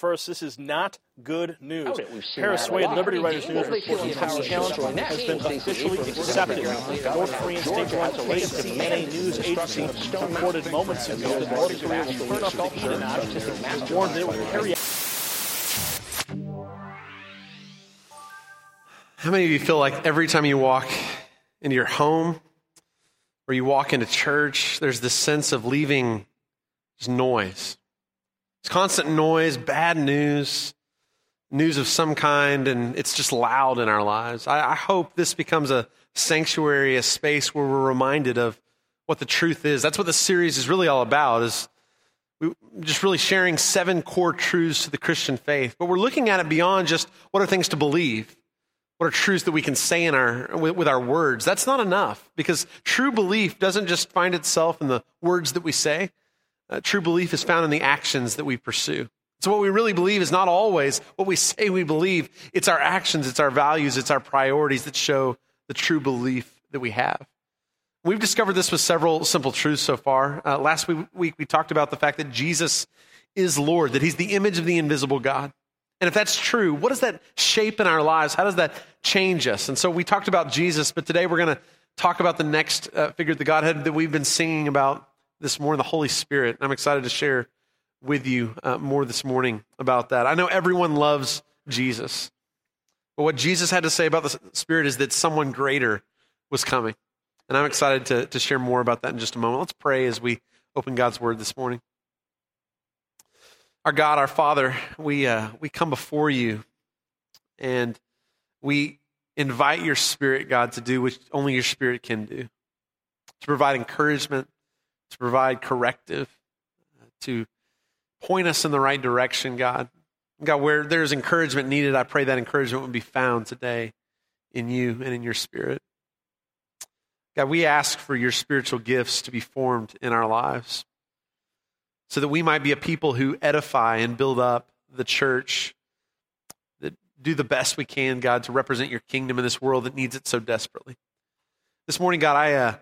first, this is not good news. Oh, We've seen Harris that a Wade. Liberty Writers News Well, they feel report the to challenge has been officially accepted. North Korean state-run police CNA news agency reported moments ago that North Korea will turn up the heat a notch and warned it will carry out How many of you feel like every time you walk into your home or you walk into church, there's this sense of leaving just noise? It's constant noise, bad news, news of some kind, and it's just loud in our lives. I, I hope this becomes a sanctuary, a space where we're reminded of what the truth is. That's what the series is really all about, is we, just really sharing seven core truths to the Christian faith. But we're looking at it beyond just what are things to believe what are truths that we can say in our with, with, our words that's not enough because true belief doesn't just find itself in the words that we say uh, true belief is found in the actions that we pursue. So what we really believe is not always what we say we believe. It's our actions it's our values it's our priorities that show the true belief that we have. We've discovered this with several simple truths so far. Uh, last week, week we talked about the fact that jesus is lord that he's the image of the invisible god. And if that's true, what does that shape in our lives? How does that change us? And so we talked about Jesus, but today we're going to talk about the next uh, figure of the Godhead that we've been singing about this morning, the Holy Spirit. I'm excited to share with you uh, more this morning about that. I know everyone loves Jesus, but what Jesus had to say about the Spirit is that someone greater was coming. And I'm excited to, to share more about that in just a moment. Let's pray as we open God's Word this morning. Our God, our Father, we, uh, we come before you and we invite your Spirit, God, to do what only your Spirit can do to provide encouragement, to provide corrective, to point us in the right direction, God. God, where there's encouragement needed, I pray that encouragement would be found today in you and in your Spirit. God, we ask for your spiritual gifts to be formed in our lives so that we might be a people who edify and build up the church, that do the best we can, God, to represent your kingdom in this world that needs it so desperately. This morning, God, I, uh,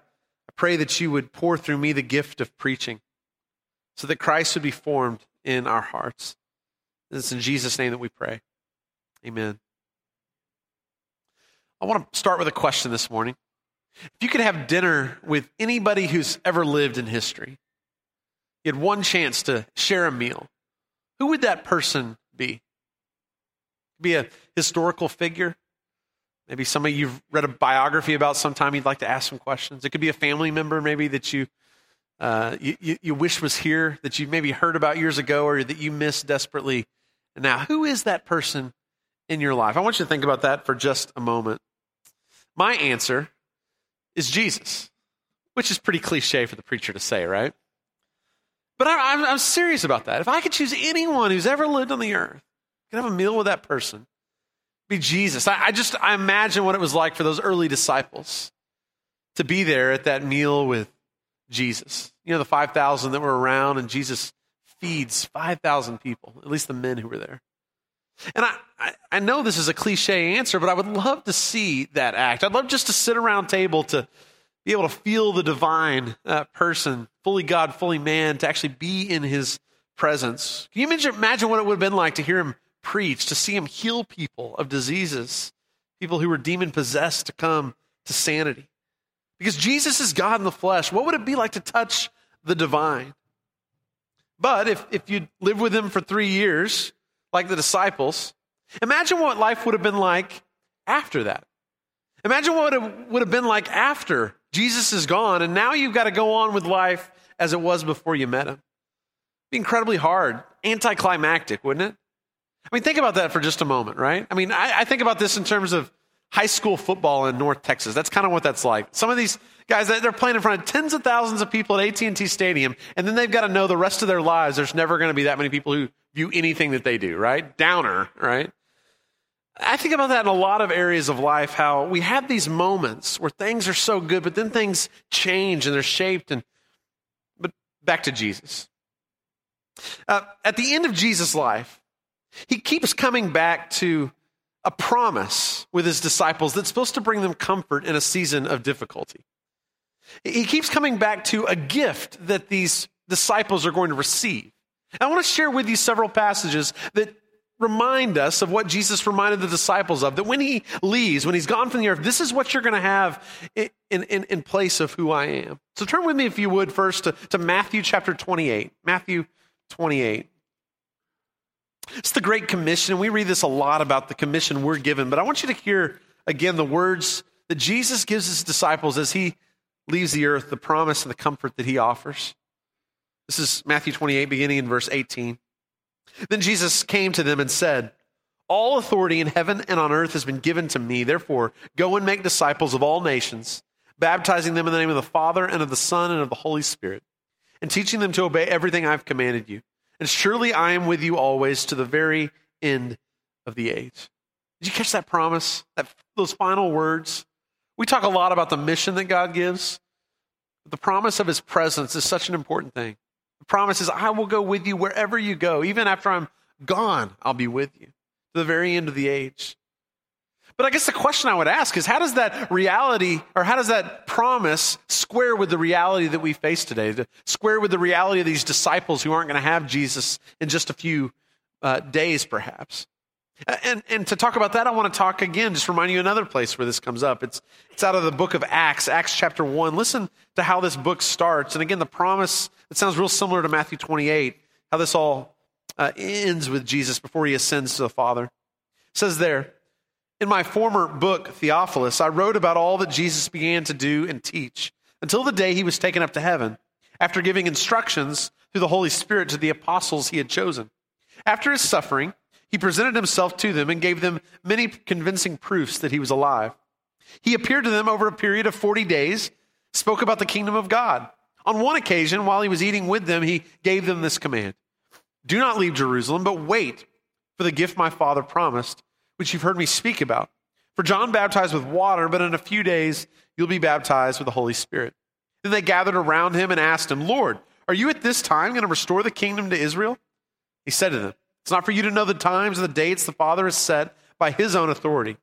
pray that you would pour through me the gift of preaching so that Christ would be formed in our hearts. It's in Jesus' name that we pray. Amen. I want to start with a question this morning. If you could have dinner with anybody who's ever lived in history, you had one chance to share a meal, who would that person be? Be a historical figure. Maybe somebody you've read a biography about sometime you'd like to ask some questions. It could be a family member, maybe that you, uh, you, you wish was here, that you maybe heard about years ago or that you miss desperately. Now, who is that person in your life? I want you to think about that for just a moment. My answer is Jesus, which is pretty cliche for the preacher to say, right? But I, am I'm serious about that. If I could choose anyone who's ever lived on the earth, could have a meal with that person, be Jesus. I, I just I imagine what it was like for those early disciples to be there at that meal with Jesus. You know, the 5,000 that were around, and Jesus feeds 5,000 people, at least the men who were there. And I, I, I, know this is a cliche answer, but I would love to see that act. I'd love just to sit around table to be able to feel the divine uh, person, fully God, fully man, to actually be in his presence. Can you imagine, imagine what it would have been like to hear him preach, to see him heal people of diseases, people who were demon possessed to come to sanity? Because Jesus is God in the flesh. What would it be like to touch the divine? But if, if you live with him for three years, like the disciples, imagine what life would have been like after that. Imagine what it would have been like after Jesus is gone, and now you've got to go on with life as it was before you met him. It'd be incredibly hard, anticlimactic, wouldn't it? I mean, think about that for just a moment, right? I mean, I, I think about this in terms of high school football in North Texas. That's kind of what that's like. Some of these guys, they're playing in front of tens of thousands of people at AT&T Stadium, and then they've got to know the rest of their lives there's never going to be that many people who view anything that they do, right? Downer, right? I think about that in a lot of areas of life, how we have these moments where things are so good, but then things change and they're shaped. And but back to Jesus. Uh, at the end of Jesus' life, he keeps coming back to a promise with his disciples that's supposed to bring them comfort in a season of difficulty. He keeps coming back to a gift that these disciples are going to receive. I want to share with you several passages that remind us of what Jesus reminded the disciples of that when he leaves, when he's gone from the earth, this is what you're going to have in, in, in place of who I am. So turn with me, if you would, first to, to Matthew chapter 28. Matthew 28. It's the Great Commission, and we read this a lot about the commission we're given, but I want you to hear again the words that Jesus gives his disciples as he leaves the earth, the promise and the comfort that he offers. This is Matthew 28, beginning in verse 18. Then Jesus came to them and said, All authority in heaven and on earth has been given to me. Therefore, go and make disciples of all nations, baptizing them in the name of the Father and of the Son and of the Holy Spirit, and teaching them to obey everything I've commanded you. And surely I am with you always to the very end of the age. Did you catch that promise? That, those final words? We talk a lot about the mission that God gives. But the promise of his presence is such an important thing. The promise is, I will go with you wherever you go. Even after I'm gone, I'll be with you to the very end of the age. But I guess the question I would ask is how does that reality or how does that promise square with the reality that we face today? To square with the reality of these disciples who aren't going to have Jesus in just a few uh, days, perhaps? And, and to talk about that, I want to talk again, just remind you another place where this comes up. It's, it's out of the book of Acts, Acts chapter 1. Listen to how this book starts. And again, the promise, it sounds real similar to Matthew 28, how this all uh, ends with Jesus before he ascends to the Father. It says there, in my former book, Theophilus, I wrote about all that Jesus began to do and teach until the day he was taken up to heaven, after giving instructions through the Holy Spirit to the apostles he had chosen. After his suffering, he presented himself to them and gave them many convincing proofs that he was alive. He appeared to them over a period of 40 days, spoke about the kingdom of God. On one occasion, while he was eating with them, he gave them this command Do not leave Jerusalem, but wait for the gift my father promised, which you've heard me speak about. For John baptized with water, but in a few days you'll be baptized with the Holy Spirit. Then they gathered around him and asked him, Lord, are you at this time going to restore the kingdom to Israel? He said to them, it's not for you to know the times and the dates the Father has set by his own authority.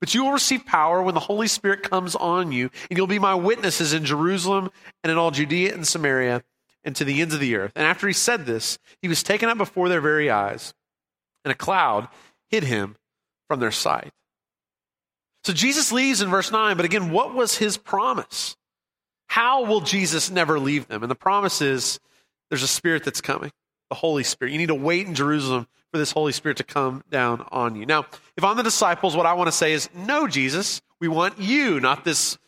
But you will receive power when the Holy Spirit comes on you, and you'll be my witnesses in Jerusalem and in all Judea and Samaria and to the ends of the earth. And after he said this, he was taken up before their very eyes, and a cloud hid him from their sight. So Jesus leaves in verse 9, but again, what was his promise? How will Jesus never leave them? And the promise is there's a spirit that's coming the Holy Spirit. You need to wait in Jerusalem for this Holy Spirit to come down on you. Now, if I'm the disciples, what I want to say is, no, Jesus, we want you, not this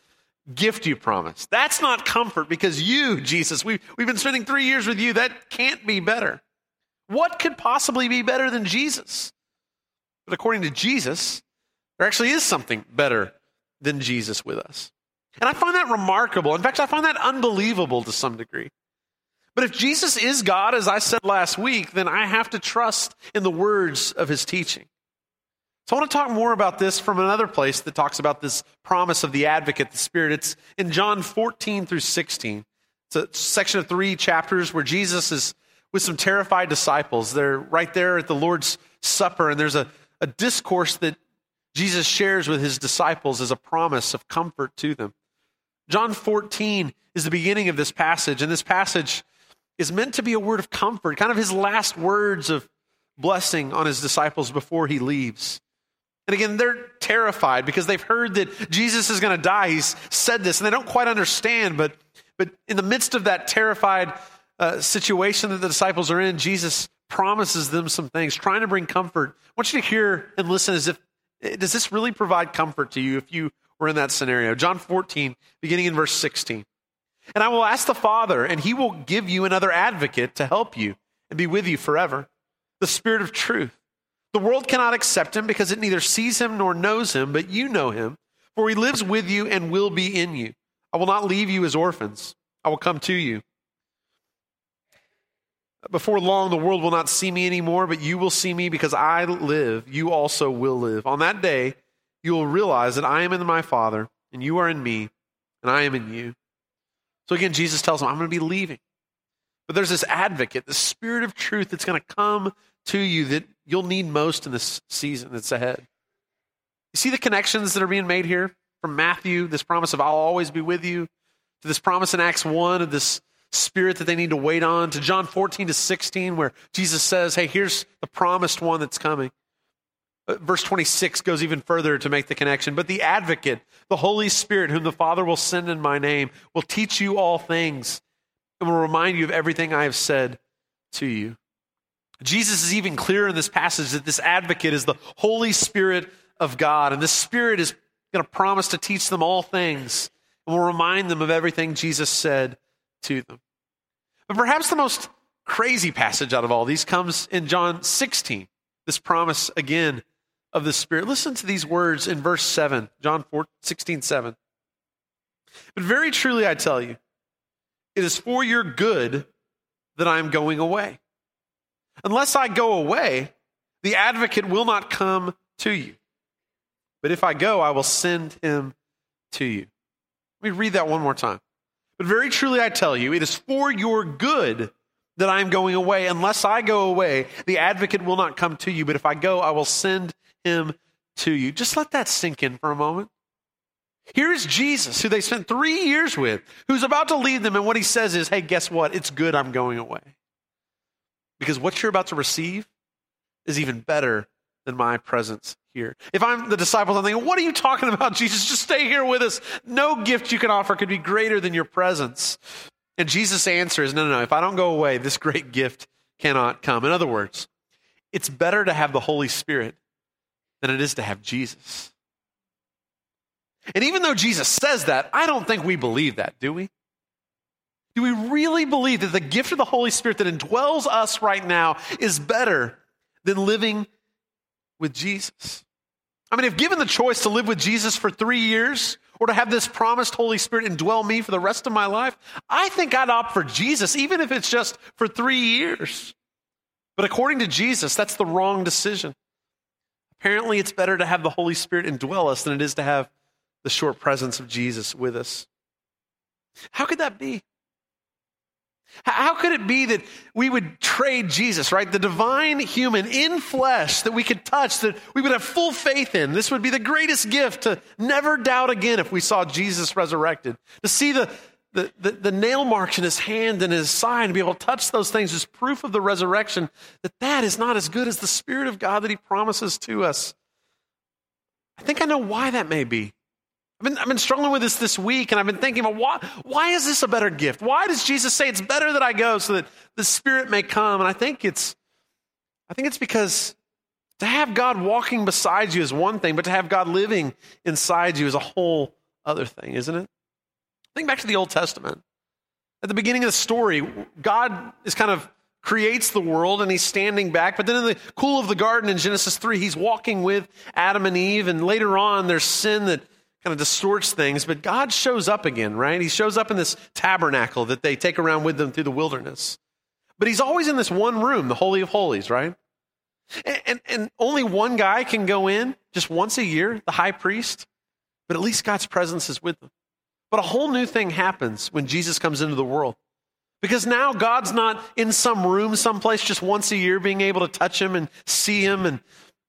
gift you promised. That's not comfort because you, Jesus, we, we've been spending three years with you. That can't be better. What could possibly be better than Jesus? But according to Jesus, there actually is something better than Jesus with us. And I find that remarkable. In fact, I find that unbelievable to some degree. But if Jesus is God, as I said last week, then I have to trust in the words of his teaching. So I want to talk more about this from another place that talks about this promise of the advocate, the Spirit. It's in John 14 through 16. It's a section of three chapters where Jesus is with some terrified disciples. They're right there at the Lord's Supper, and there's a, a discourse that Jesus shares with his disciples as a promise of comfort to them. John 14 is the beginning of this passage, and this passage is meant to be a word of comfort, kind of his last words of blessing on his disciples before he leaves. And again, they're terrified because they've heard that Jesus is going to die. He's said this, and they don't quite understand. But, but in the midst of that terrified uh, situation that the disciples are in, Jesus promises them some things, trying to bring comfort. I want you to hear and listen as if, does this really provide comfort to you if you were in that scenario? John 14, beginning in verse 16. And I will ask the Father, and he will give you another advocate to help you and be with you forever the Spirit of truth. The world cannot accept him because it neither sees him nor knows him, but you know him, for he lives with you and will be in you. I will not leave you as orphans, I will come to you. Before long, the world will not see me anymore, but you will see me because I live. You also will live. On that day, you will realize that I am in my Father, and you are in me, and I am in you. So again, Jesus tells them, I'm going to be leaving. But there's this advocate, the spirit of truth that's going to come to you that you'll need most in this season that's ahead. You see the connections that are being made here from Matthew, this promise of I'll always be with you, to this promise in Acts 1 of this Spirit that they need to wait on, to John 14 to 16, where Jesus says, Hey, here's the promised one that's coming. Uh, verse 26 goes even further to make the connection. But the advocate, the Holy Spirit, whom the Father will send in my name, will teach you all things and will remind you of everything I have said to you. Jesus is even clearer in this passage that this advocate is the Holy Spirit of God. And this Spirit is going to promise to teach them all things and will remind them of everything Jesus said to them. But perhaps the most crazy passage out of all these comes in John 16, this promise again of the Spirit. Listen to these words in verse 7, John 4, 16, 7. But very truly I tell you, it is for your good that I am going away. Unless I go away, the advocate will not come to you. But if I go, I will send him to you. Let me read that one more time. But very truly I tell you, it is for your good that I am going away. Unless I go away, the advocate will not come to you. But if I go, I will send him to you. Just let that sink in for a moment. Here's Jesus, who they spent three years with, who's about to lead them. And what he says is, hey, guess what? It's good I'm going away. Because what you're about to receive is even better than my presence here. If I'm the disciples, I'm thinking, what are you talking about, Jesus? Just stay here with us. No gift you can offer could be greater than your presence. And Jesus' answer is, no, no, no. If I don't go away, this great gift cannot come. In other words, it's better to have the Holy Spirit than it is to have Jesus. And even though Jesus says that, I don't think we believe that, do we? Do we really believe that the gift of the Holy Spirit that indwells us right now is better than living with Jesus? I mean, if given the choice to live with Jesus for three years or to have this promised Holy Spirit indwell me for the rest of my life, I think I'd opt for Jesus, even if it's just for three years. But according to Jesus, that's the wrong decision. Apparently, it's better to have the Holy Spirit indwell us than it is to have the short presence of Jesus with us. How could that be? How could it be that we would trade Jesus, right? The divine human in flesh that we could touch, that we would have full faith in. This would be the greatest gift to never doubt again if we saw Jesus resurrected. To see the, the, the, the nail marks in his hand and his side and be able to touch those things as proof of the resurrection, that that is not as good as the Spirit of God that he promises to us. I think I know why that may be. I've been, I've been struggling with this this week, and I've been thinking about why, why is this a better gift? Why does Jesus say it's better that I go so that the Spirit may come? And I think it's, I think it's because to have God walking beside you is one thing, but to have God living inside you is a whole other thing, isn't it? Think back to the Old Testament. At the beginning of the story, God is kind of creates the world and he's standing back. But then in the cool of the garden in Genesis 3, he's walking with Adam and Eve. And later on, there's sin that kind of distorts things, but God shows up again, right? He shows up in this tabernacle that they take around with them through the wilderness. But he's always in this one room, the Holy of Holies, right? And, and, and, only one guy can go in just once a year, the high priest, but at least God's presence is with them. But a whole new thing happens when Jesus comes into the world. Because now God's not in some room someplace just once a year being able to touch him and see him and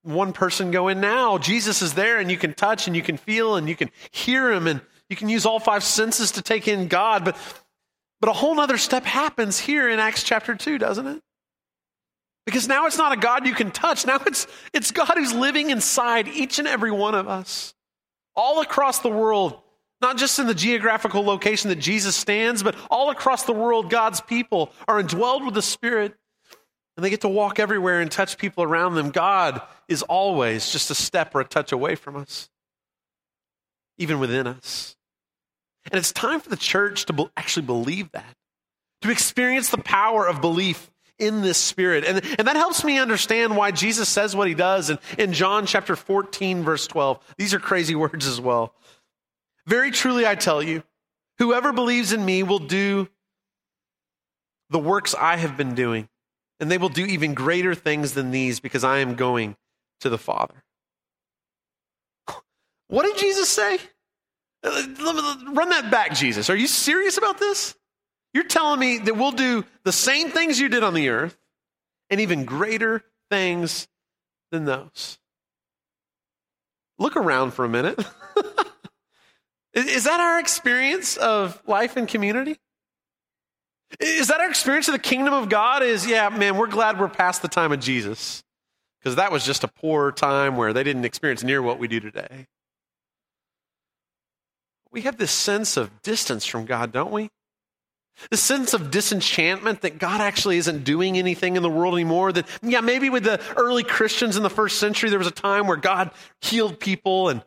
one person go in now. Jesus is there and you can touch and you can feel and you can hear him and you can use all five senses to take in God. But, but a whole other step happens here in Acts chapter 2, doesn't it? Because now it's not a God you can touch. Now it's, it's God who's living inside each and every one of us, all across the world, not just in the geographical location that Jesus stands, but all across the world, God's people are indwelled with the Spirit and they get to walk everywhere and touch people around them. God is always just a step or a touch away from us, even within us. And it's time for the church to actually believe that, to experience the power of belief in this spirit. And, and that helps me understand why Jesus says what he does in, in John chapter 14, verse 12. These are crazy words as well. Very truly, I tell you, whoever believes in me will do the works I have been doing and they will do even greater things than these because I am going to the Father. What did Jesus say? Run that back, Jesus. Are you serious about this? You're telling me that we'll do the same things you did on the earth and even greater things than those. Look around for a minute. Is that our experience of life and community? Is that our experience of the kingdom of God? Is, yeah, man, we're glad we're past the time of Jesus because that was just a poor time where they didn't experience near what we do today. We have this sense of distance from God, don't we? The sense of disenchantment that God actually isn't doing anything in the world anymore. That, yeah, maybe with the early Christians in the first century, there was a time where God healed people and,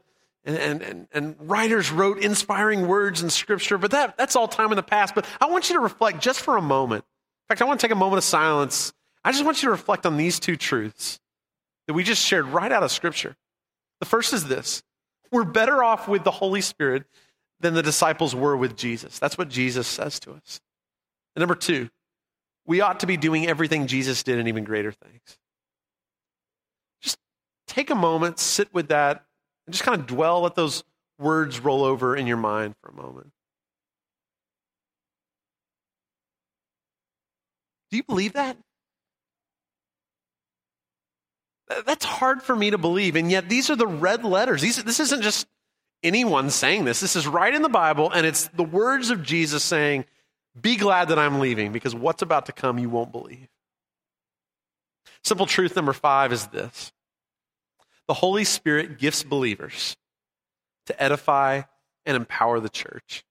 and, and, and writers wrote inspiring words in Scripture, but that, that's all time in the past. But I want you to reflect just for a moment. In fact, I want to take a moment of silence. I just want you to reflect on these two truths that we just shared right out of Scripture. The first is this we're better off with the Holy Spirit than the disciples were with Jesus. That's what Jesus says to us. And number two, we ought to be doing everything Jesus did and even greater things. Just take a moment, sit with that, and just kind of dwell, let those words roll over in your mind for a moment. Do you believe that? That's hard for me to believe. And yet, these are the red letters. These, this isn't just anyone saying this. This is right in the Bible, and it's the words of Jesus saying, Be glad that I'm leaving, because what's about to come you won't believe. Simple truth number five is this the Holy Spirit gifts believers to edify and empower the church.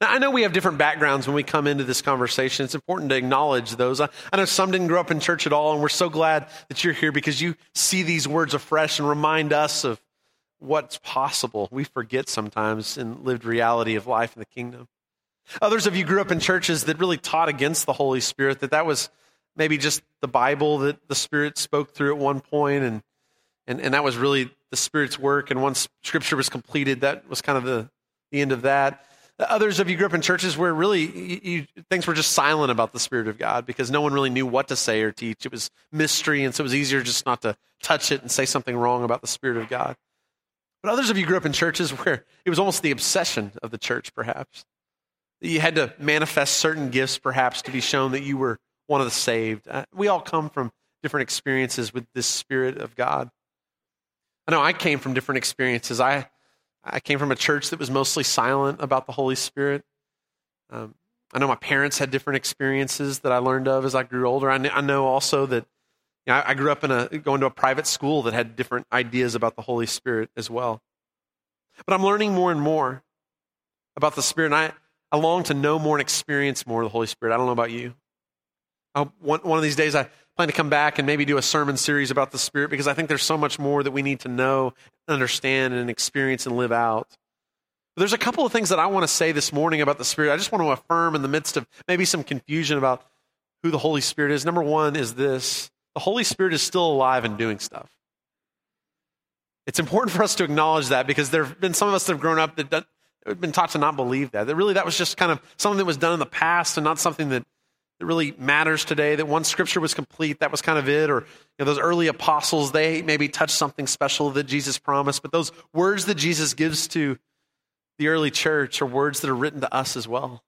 Now, I know we have different backgrounds when we come into this conversation. It's important to acknowledge those. I, know some didn't grow up in church at all, and we're so glad that you're here because you see these words afresh and remind us of what's possible. We forget sometimes in lived reality of life in the kingdom. Others of you grew up in churches that really taught against the Holy Spirit, that that was maybe just the Bible that the Spirit spoke through at one point, and, and, and that was really the Spirit's work. And once Scripture was completed, that was kind of the, the end of that. Others of you grew up in churches where really you, you, things were just silent about the Spirit of God because no one really knew what to say or teach. It was mystery, and so it was easier just not to touch it and say something wrong about the Spirit of God. But others of you grew up in churches where it was almost the obsession of the church, perhaps. You had to manifest certain gifts, perhaps, to be shown that you were one of the saved. Uh, we all come from different experiences with this Spirit of God. I know I came from different experiences. I I came from a church that was mostly silent about the Holy Spirit. Um, I know my parents had different experiences that I learned of as I grew older. I, I know also that you know, I, I grew up in a going to a private school that had different ideas about the Holy Spirit as well. But I'm learning more and more about the Spirit, and I, I long to know more and experience more of the Holy Spirit. I don't know about you. I'll, one, one of these days, I plan to come back and maybe do a sermon series about the Spirit because I think there's so much more that we need to know, understand, and experience and live out. But there's a couple of things that I want to say this morning about the Spirit. I just want to affirm in the midst of maybe some confusion about who the Holy Spirit is. Number one is this the Holy Spirit is still alive and doing stuff. It's important for us to acknowledge that because there have been some of us that have grown up that have been taught to not believe that. That really that was just kind of something that was done in the past and not something that that really matters today, that once scripture was complete, that was kind of it. Or you know, those early apostles, they maybe touched something special that Jesus promised. But those words that Jesus gives to the early church are words that are written to us as well.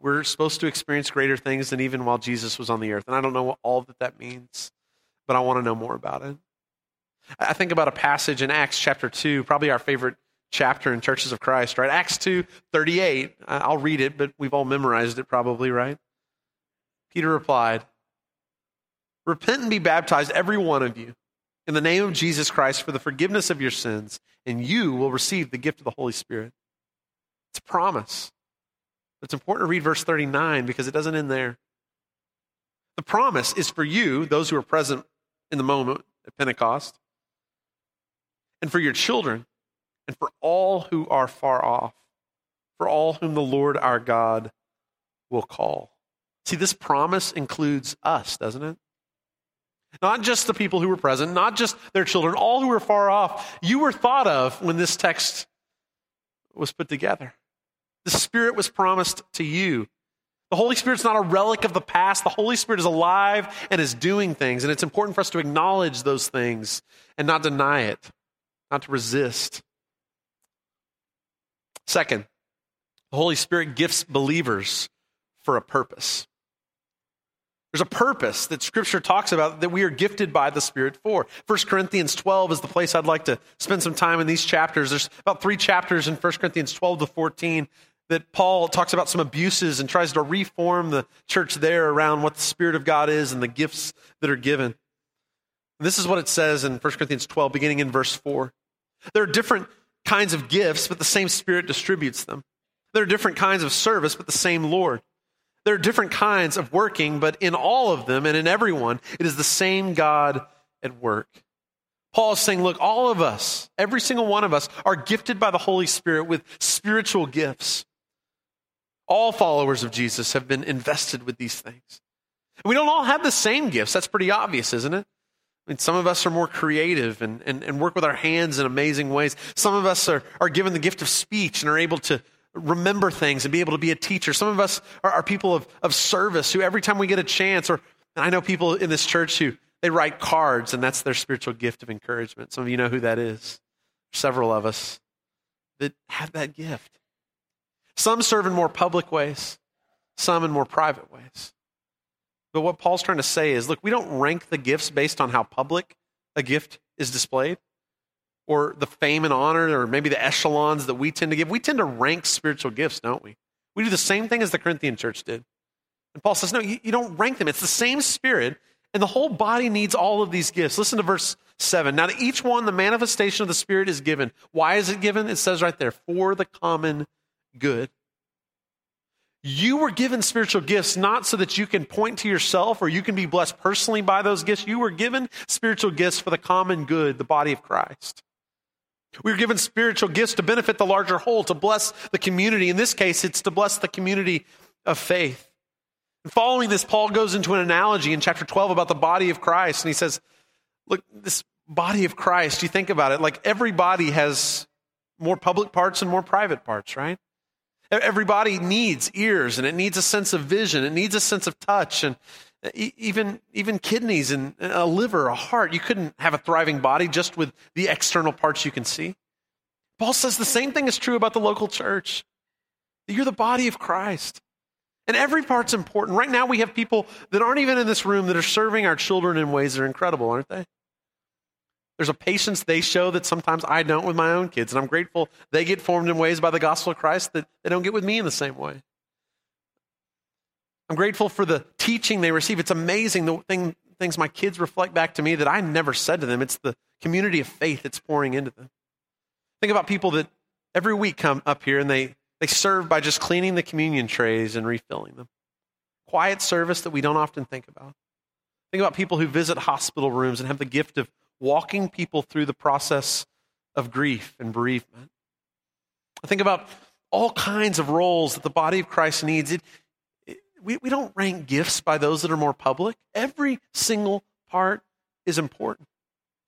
We're supposed to experience greater things than even while Jesus was on the earth. And I don't know what all that that means, but I want to know more about it. I think about a passage in Acts chapter 2, probably our favorite chapter in Churches of Christ, right? Acts 2 38. I'll read it, but we've all memorized it probably, right? Peter replied, Repent and be baptized, every one of you, in the name of Jesus Christ for the forgiveness of your sins, and you will receive the gift of the Holy Spirit. It's a promise. It's important to read verse 39 because it doesn't end there. The promise is for you, those who are present in the moment at Pentecost, and for your children and for all who are far off, for all whom the Lord our God will call. See, this promise includes us, doesn't it? Not just the people who were present, not just their children, all who were far off. You were thought of when this text was put together. The Spirit was promised to you. The Holy Spirit's not a relic of the past. The Holy Spirit is alive and is doing things. And it's important for us to acknowledge those things and not deny it, not to resist. Second, the Holy Spirit gifts believers for a purpose. There's a purpose that Scripture talks about that we are gifted by the Spirit for. 1 Corinthians 12 is the place I'd like to spend some time in these chapters. There's about three chapters in 1 Corinthians 12 to 14 that Paul talks about some abuses and tries to reform the church there around what the Spirit of God is and the gifts that are given. This is what it says in 1 Corinthians 12, beginning in verse 4. There are different kinds of gifts, but the same Spirit distributes them. There are different kinds of service, but the same Lord. There are different kinds of working, but in all of them and in everyone, it is the same God at work. Paul is saying, look, all of us, every single one of us, are gifted by the Holy Spirit with spiritual gifts. All followers of Jesus have been invested with these things. We don't all have the same gifts. That's pretty obvious, isn't it? I mean, some of us are more creative and, and, and work with our hands in amazing ways. Some of us are, are given the gift of speech and are able to remember things and be able to be a teacher. Some of us are, are people of, of service who every time we get a chance, or I know people in this church who they write cards and that's their spiritual gift of encouragement. Some of you know who that is. Several of us that have that gift. Some serve in more public ways, some in more private ways. But what Paul's trying to say is look, we don't rank the gifts based on how public a gift is displayed or the fame and honor or maybe the echelons that we tend to give. We tend to rank spiritual gifts, don't we? We do the same thing as the Corinthian church did. And Paul says, no, you, you don't rank them. It's the same spirit, and the whole body needs all of these gifts. Listen to verse 7. Now, to each one, the manifestation of the Spirit is given. Why is it given? It says right there, for the common good. You were given spiritual gifts not so that you can point to yourself or you can be blessed personally by those gifts. You were given spiritual gifts for the common good, the body of Christ. We were given spiritual gifts to benefit the larger whole, to bless the community. In this case, it's to bless the community of faith. And following this, Paul goes into an analogy in chapter 12 about the body of Christ. And he says, Look, this body of Christ, you think about it, like every body has more public parts and more private parts, right? Everybody needs ears and it needs a sense of vision. It needs a sense of touch and even, even kidneys and a liver, a heart. You couldn't have a thriving body just with the external parts you can see. Paul says the same thing is true about the local church. You're the body of Christ. And every part's important. Right now, we have people that aren't even in this room that are serving our children in ways that are incredible, aren't they? There's a patience they show that sometimes I don't with my own kids. And I'm grateful they get formed in ways by the gospel of Christ that they don't get with me in the same way. I'm grateful for the teaching they receive. It's amazing the thing, things my kids reflect back to me that I never said to them. It's the community of faith that's pouring into them. Think about people that every week come up here and they, they serve by just cleaning the communion trays and refilling them. Quiet service that we don't often think about. Think about people who visit hospital rooms and have the gift of walking people through the process of grief and bereavement. I think about all kinds of roles that the body of Christ needs. It, we, we don't rank gifts by those that are more public. Every single part is important.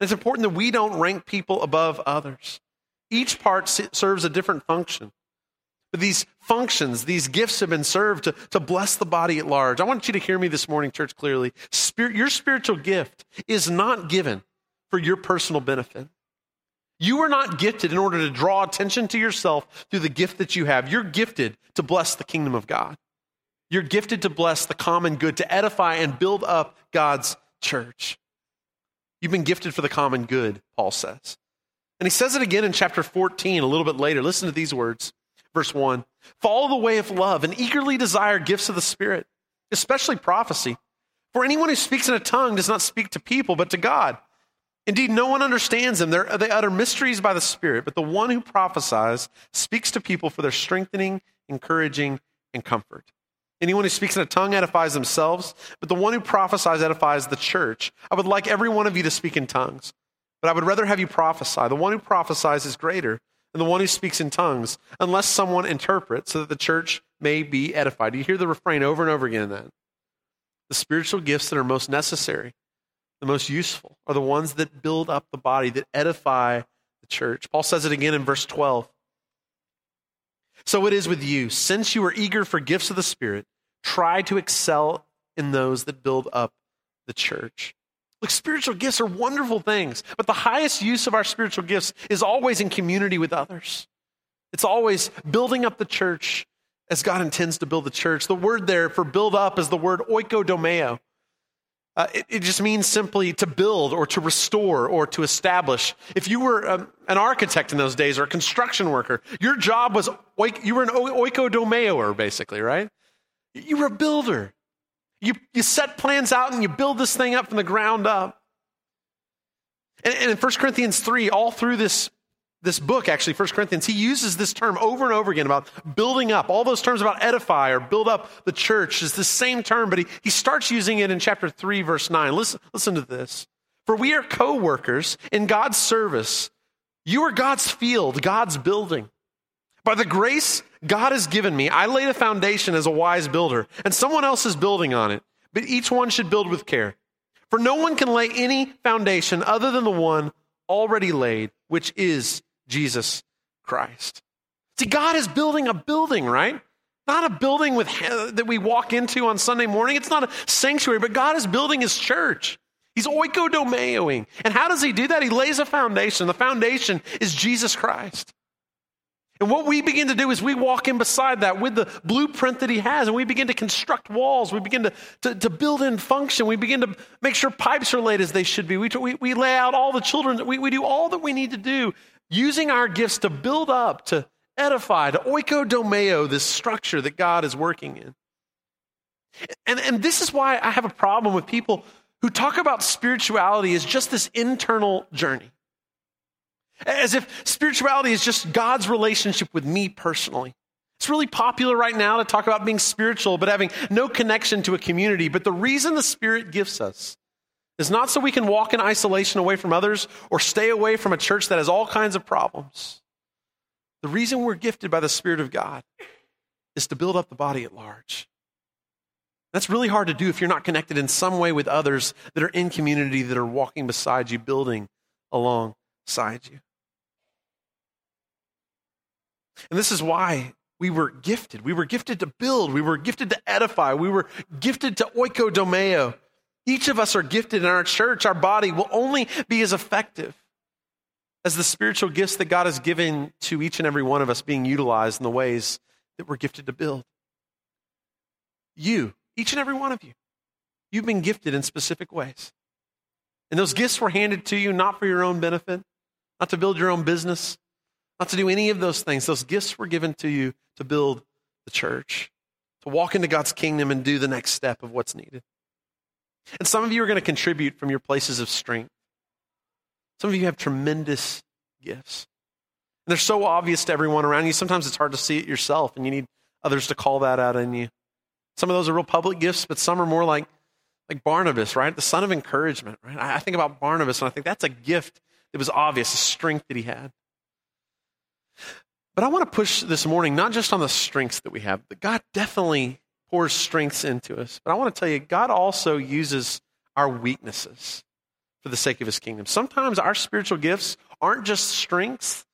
It's important that we don't rank people above others. Each part serves a different function. But these functions, these gifts have been served to, to bless the body at large. I want you to hear me this morning, church, clearly. Spirit, your spiritual gift is not given for your personal benefit. You are not gifted in order to draw attention to yourself through the gift that you have. You're gifted to bless the kingdom of God. You're gifted to bless the common good, to edify and build up God's church. You've been gifted for the common good, Paul says. And he says it again in chapter 14, a little bit later. Listen to these words. Verse 1 Follow the way of love and eagerly desire gifts of the Spirit, especially prophecy. For anyone who speaks in a tongue does not speak to people, but to God. Indeed, no one understands them. They're, they utter mysteries by the Spirit, but the one who prophesies speaks to people for their strengthening, encouraging, and comfort. Anyone who speaks in a tongue edifies themselves, but the one who prophesies edifies the church. I would like every one of you to speak in tongues, but I would rather have you prophesy. The one who prophesies is greater than the one who speaks in tongues, unless someone interprets so that the church may be edified. You hear the refrain over and over again in that. The spiritual gifts that are most necessary, the most useful, are the ones that build up the body, that edify the church. Paul says it again in verse 12. So it is with you. Since you are eager for gifts of the Spirit, try to excel in those that build up the church. Look, spiritual gifts are wonderful things, but the highest use of our spiritual gifts is always in community with others. It's always building up the church as God intends to build the church. The word there for build up is the word oikodomeo. Uh, it, it, just means simply to build or to restore or to establish. If you were um, an architect in those days or a construction worker, your job was, you were an oikodomeoer, basically, right? You were a builder. You, you set plans out and you build this thing up from the ground up. And, and in 1 Corinthians 3, all through this this book, actually, 1 Corinthians, he uses this term over and over again about building up. All those terms about edify or build up the church is the same term, but he, he starts using it in chapter 3, verse 9. Listen, listen to this. For we are co workers in God's service. You are God's field, God's building. By the grace God has given me, I lay the foundation as a wise builder, and someone else is building on it. But each one should build with care. For no one can lay any foundation other than the one already laid, which is Jesus Christ. See, God is building a building, right? Not a building with that we walk into on Sunday morning. It's not a sanctuary, but God is building his church. He's oikodomeoing. And how does he do that? He lays a foundation. The foundation is Jesus Christ. And what we begin to do is we walk in beside that with the blueprint that he has, and we begin to construct walls. We begin to, to, to build in function. We begin to make sure pipes are laid as they should be. We, we, we lay out all the children. We, we do all that we need to do using our gifts to build up, to edify, to oikodomeo this structure that God is working in. And, and this is why I have a problem with people who talk about spirituality as just this internal journey. As if spirituality is just God's relationship with me personally. It's really popular right now to talk about being spiritual, but having no connection to a community. But the reason the Spirit gifts us is not so we can walk in isolation away from others or stay away from a church that has all kinds of problems. The reason we're gifted by the Spirit of God is to build up the body at large. That's really hard to do if you're not connected in some way with others that are in community that are walking beside you, building alongside you. And this is why we were gifted. We were gifted to build. We were gifted to edify. We were gifted to oikodomeo. Each of us are gifted in our church. Our body will only be as effective as the spiritual gifts that God has given to each and every one of us being utilized in the ways that we're gifted to build. You, each and every one of you, you've been gifted in specific ways. And those gifts were handed to you not for your own benefit, not to build your own business, not to do any of those things. Those gifts were given to you to build the church, to walk into God's kingdom and do the next step of what's needed. And some of you are going to contribute from your places of strength. Some of you have tremendous gifts. And they're so obvious to everyone around you. Sometimes it's hard to see it yourself, and you need others to call that out in you. Some of those are real public gifts, but some are more like, like Barnabas, right? The son of encouragement, right? I think about Barnabas, and I think that's a gift that was obvious, a strength that he had. But I want to push this morning, not just on the strengths that we have, but God definitely pours strengths into us. But I want to tell you, God also uses our weaknesses for the sake of his kingdom. Sometimes our spiritual gifts aren't just strengths,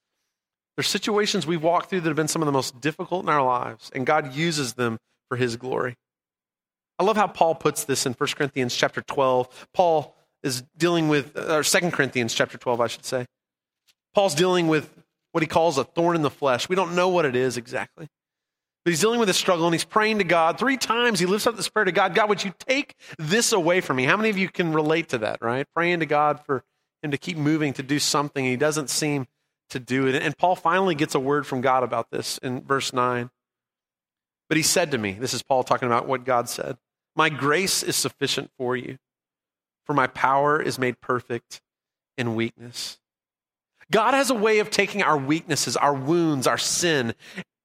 they're situations we've walked through that have been some of the most difficult in our lives, and God uses them for his glory. I love how Paul puts this in 1 Corinthians chapter 12. Paul is dealing with, uh, or 2 Corinthians chapter 12, I should say. Paul's dealing with what he calls a thorn in the flesh. We don't know what it is exactly. But he's dealing with a struggle and he's praying to God. Three times he lifts up this prayer to God God, would you take this away from me? How many of you can relate to that, right? Praying to God for him to keep moving, to do something. He doesn't seem to do it. And Paul finally gets a word from God about this in verse 9. But he said to me, this is Paul talking about what God said My grace is sufficient for you, for my power is made perfect in weakness. God has a way of taking our weaknesses, our wounds, our sin,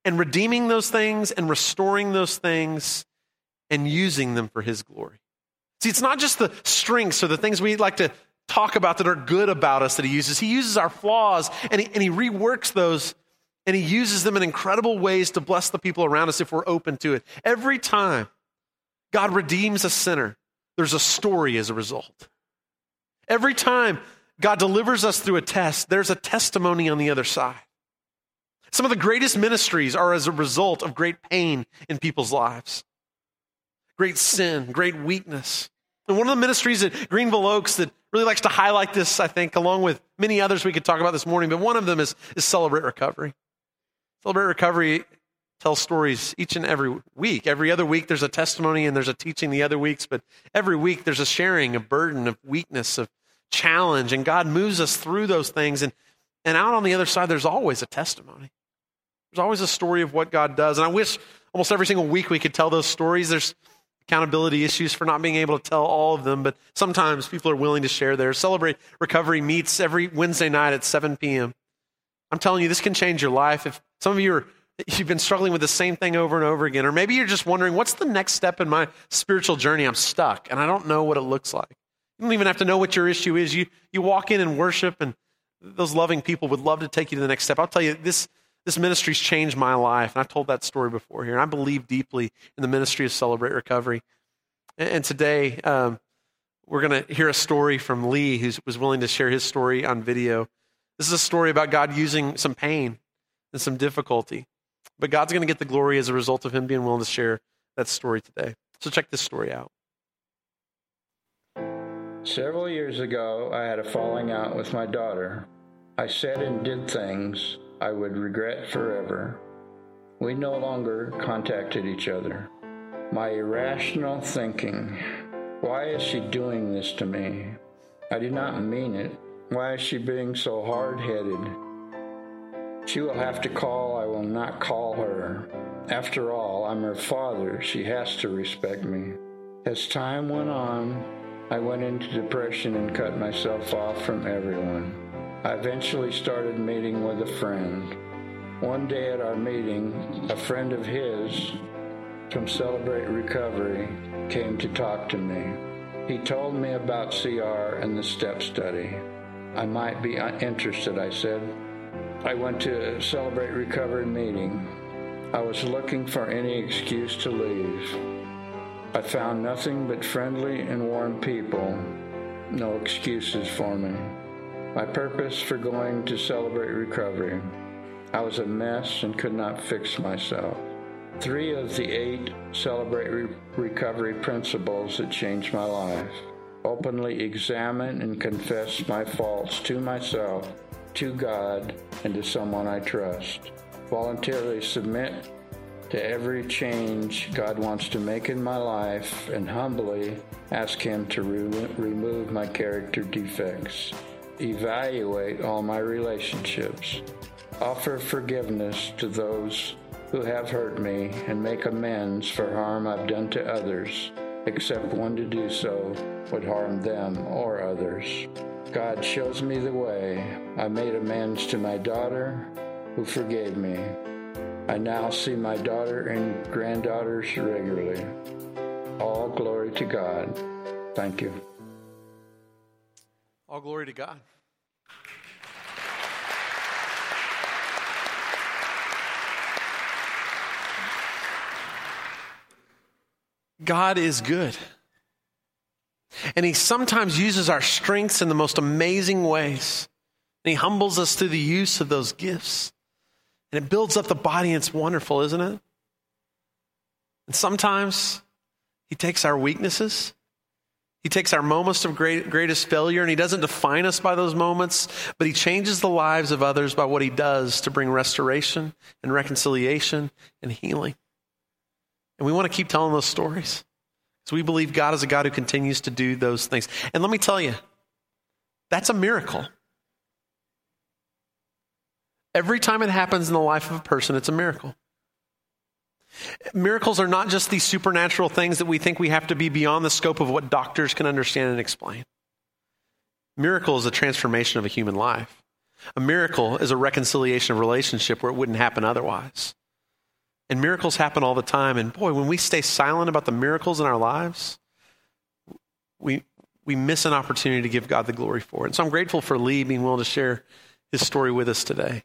and redeeming those things and restoring those things and using them for His glory. See, it's not just the strengths or the things we like to talk about that are good about us that He uses. He uses our flaws and He, and he reworks those and He uses them in incredible ways to bless the people around us if we're open to it. Every time God redeems a sinner, there's a story as a result. Every time God delivers us through a test, there's a testimony on the other side. Some of the greatest ministries are as a result of great pain in people's lives, great sin, great weakness. And one of the ministries at Greenville Oaks that really likes to highlight this, I think, along with many others we could talk about this morning, but one of them is, is Celebrate Recovery. Celebrate Recovery tells stories each and every week. Every other week, there's a testimony and there's a teaching the other weeks, but every week, there's a sharing, a burden of weakness, of challenge, and God moves us through those things. And, and out on the other side, there's always a testimony. There's always a story of what God does. And I wish almost every single week we could tell those stories. There's accountability issues for not being able to tell all of them, but sometimes people are willing to share theirs. Celebrate Recovery meets every Wednesday night at 7 p.m. I'm telling you, this can change your life. If some of you are you've been struggling with the same thing over and over again, or maybe you're just wondering, what's the next step in my spiritual journey? I'm stuck and I don't know what it looks like. You don't even have to know what your issue is. You, you walk in and worship, and those loving people would love to take you to the next step. I'll tell you, this, this ministry's changed my life, and I've told that story before here. And I believe deeply in the ministry of Celebrate Recovery. And, and today, um, we're going to hear a story from Lee, who was willing to share his story on video. This is a story about God using some pain and some difficulty but God's going to get the glory as a result of him being willing to share that story today. So check this story out. Several years ago, I had a falling out with my daughter. I said and did things I would regret forever. We no longer contacted each other. My irrational thinking why is she doing this to me? I did not mean it. Why is she being so hard headed? She will have to call, I will not call her. After all, I'm her father. She has to respect me. As time went on, I went into depression and cut myself off from everyone. I eventually started meeting with a friend. One day at our meeting, a friend of his from Celebrate Recovery came to talk to me. He told me about CR and the STEP study. I might be uh, interested, I said. I went to a Celebrate Recovery meeting. I was looking for any excuse to leave. I found nothing but friendly and warm people. No excuses for me. My purpose for going to Celebrate Recovery. I was a mess and could not fix myself. Three of the eight Celebrate Re- Recovery principles that changed my life. Openly examine and confess my faults to myself to God and to someone I trust. Voluntarily submit to every change God wants to make in my life and humbly ask Him to re- remove my character defects. Evaluate all my relationships. Offer forgiveness to those who have hurt me and make amends for harm I've done to others, except when to do so would harm them or others. God shows me the way. I made amends to my daughter, who forgave me. I now see my daughter and granddaughters regularly. All glory to God. Thank you. All glory to God. God is good. And He sometimes uses our strengths in the most amazing ways. And He humbles us through the use of those gifts. And it builds up the body, and it's wonderful, isn't it? And sometimes He takes our weaknesses, He takes our moments of great, greatest failure, and He doesn't define us by those moments, but He changes the lives of others by what He does to bring restoration and reconciliation and healing. And we want to keep telling those stories. because we believe God is a God who continues to do those things. And let me tell you, that's a miracle. Every time it happens in the life of a person, it's a miracle. Miracles are not just these supernatural things that we think we have to be beyond the scope of what doctors can understand and explain. Miracle is a transformation of a human life. A miracle is a reconciliation of relationship where it wouldn't happen otherwise. And miracles happen all the time. And boy, when we stay silent about the miracles in our lives, we, we miss an opportunity to give God the glory for it. And so I'm grateful for Lee being willing to share his story with us today.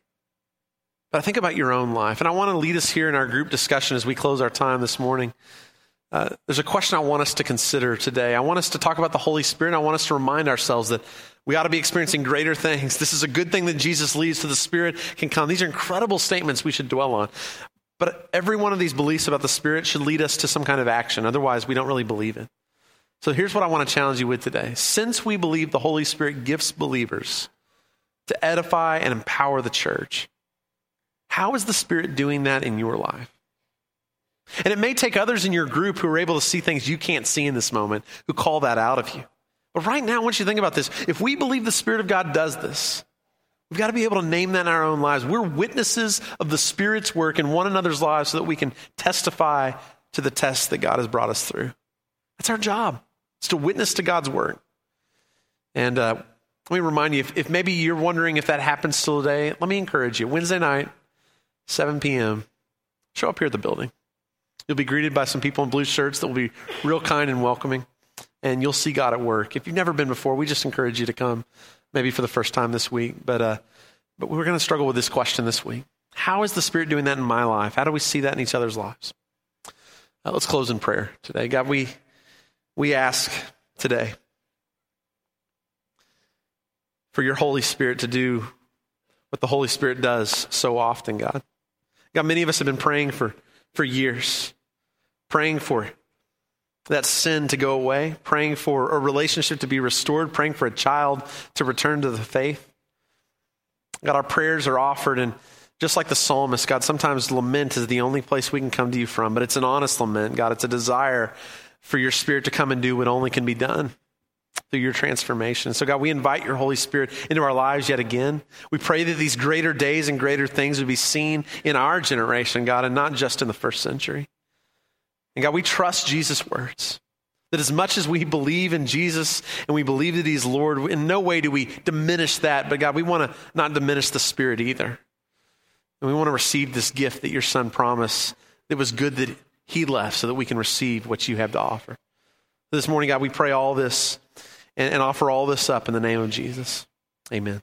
But I think about your own life, and I want to lead us here in our group discussion as we close our time this morning. Uh, there's a question I want us to consider today. I want us to talk about the Holy Spirit. I want us to remind ourselves that we ought to be experiencing greater things. This is a good thing that Jesus leads to the Spirit can come. These are incredible statements we should dwell on. But every one of these beliefs about the Spirit should lead us to some kind of action. Otherwise, we don't really believe it. So here's what I want to challenge you with today. Since we believe the Holy Spirit gifts believers to edify and empower the church, how is the Spirit doing that in your life? And it may take others in your group who are able to see things you can't see in this moment who call that out of you. But right now, I want you to think about this. If we believe the Spirit of God does this, we've got to be able to name that in our own lives. We're witnesses of the Spirit's work in one another's lives so that we can testify to the test that God has brought us through. That's our job. It's to witness to God's work. And uh, let me remind you if, if maybe you're wondering if that happens still today, let me encourage you. Wednesday night, 7 p.m., show up here at the building. You'll be greeted by some people in blue shirts that will be real kind and welcoming, and you'll see God at work. If you've never been before, we just encourage you to come, maybe for the first time this week. But, uh, but we're going to struggle with this question this week How is the Spirit doing that in my life? How do we see that in each other's lives? Uh, let's close in prayer today. God, we, we ask today for your Holy Spirit to do what the Holy Spirit does so often, God. God, many of us have been praying for, for years, praying for that sin to go away, praying for a relationship to be restored, praying for a child to return to the faith. God, our prayers are offered, and just like the psalmist, God, sometimes lament is the only place we can come to you from, but it's an honest lament, God. It's a desire for your spirit to come and do what only can be done through your transformation. So, God, we invite your Holy Spirit into our lives yet again. We pray that these greater days and greater things would be seen in our generation, God, and not just in the first century. And God, we trust Jesus' words. That as much as we believe in Jesus and we believe that He's Lord, in no way do we diminish that. But God, we want to not diminish the Spirit either. And we want to receive this gift that your Son promised that was good that He left so that we can receive what you have to offer. This morning, God, we pray all this and, and offer all this up in the name of Jesus. Amen.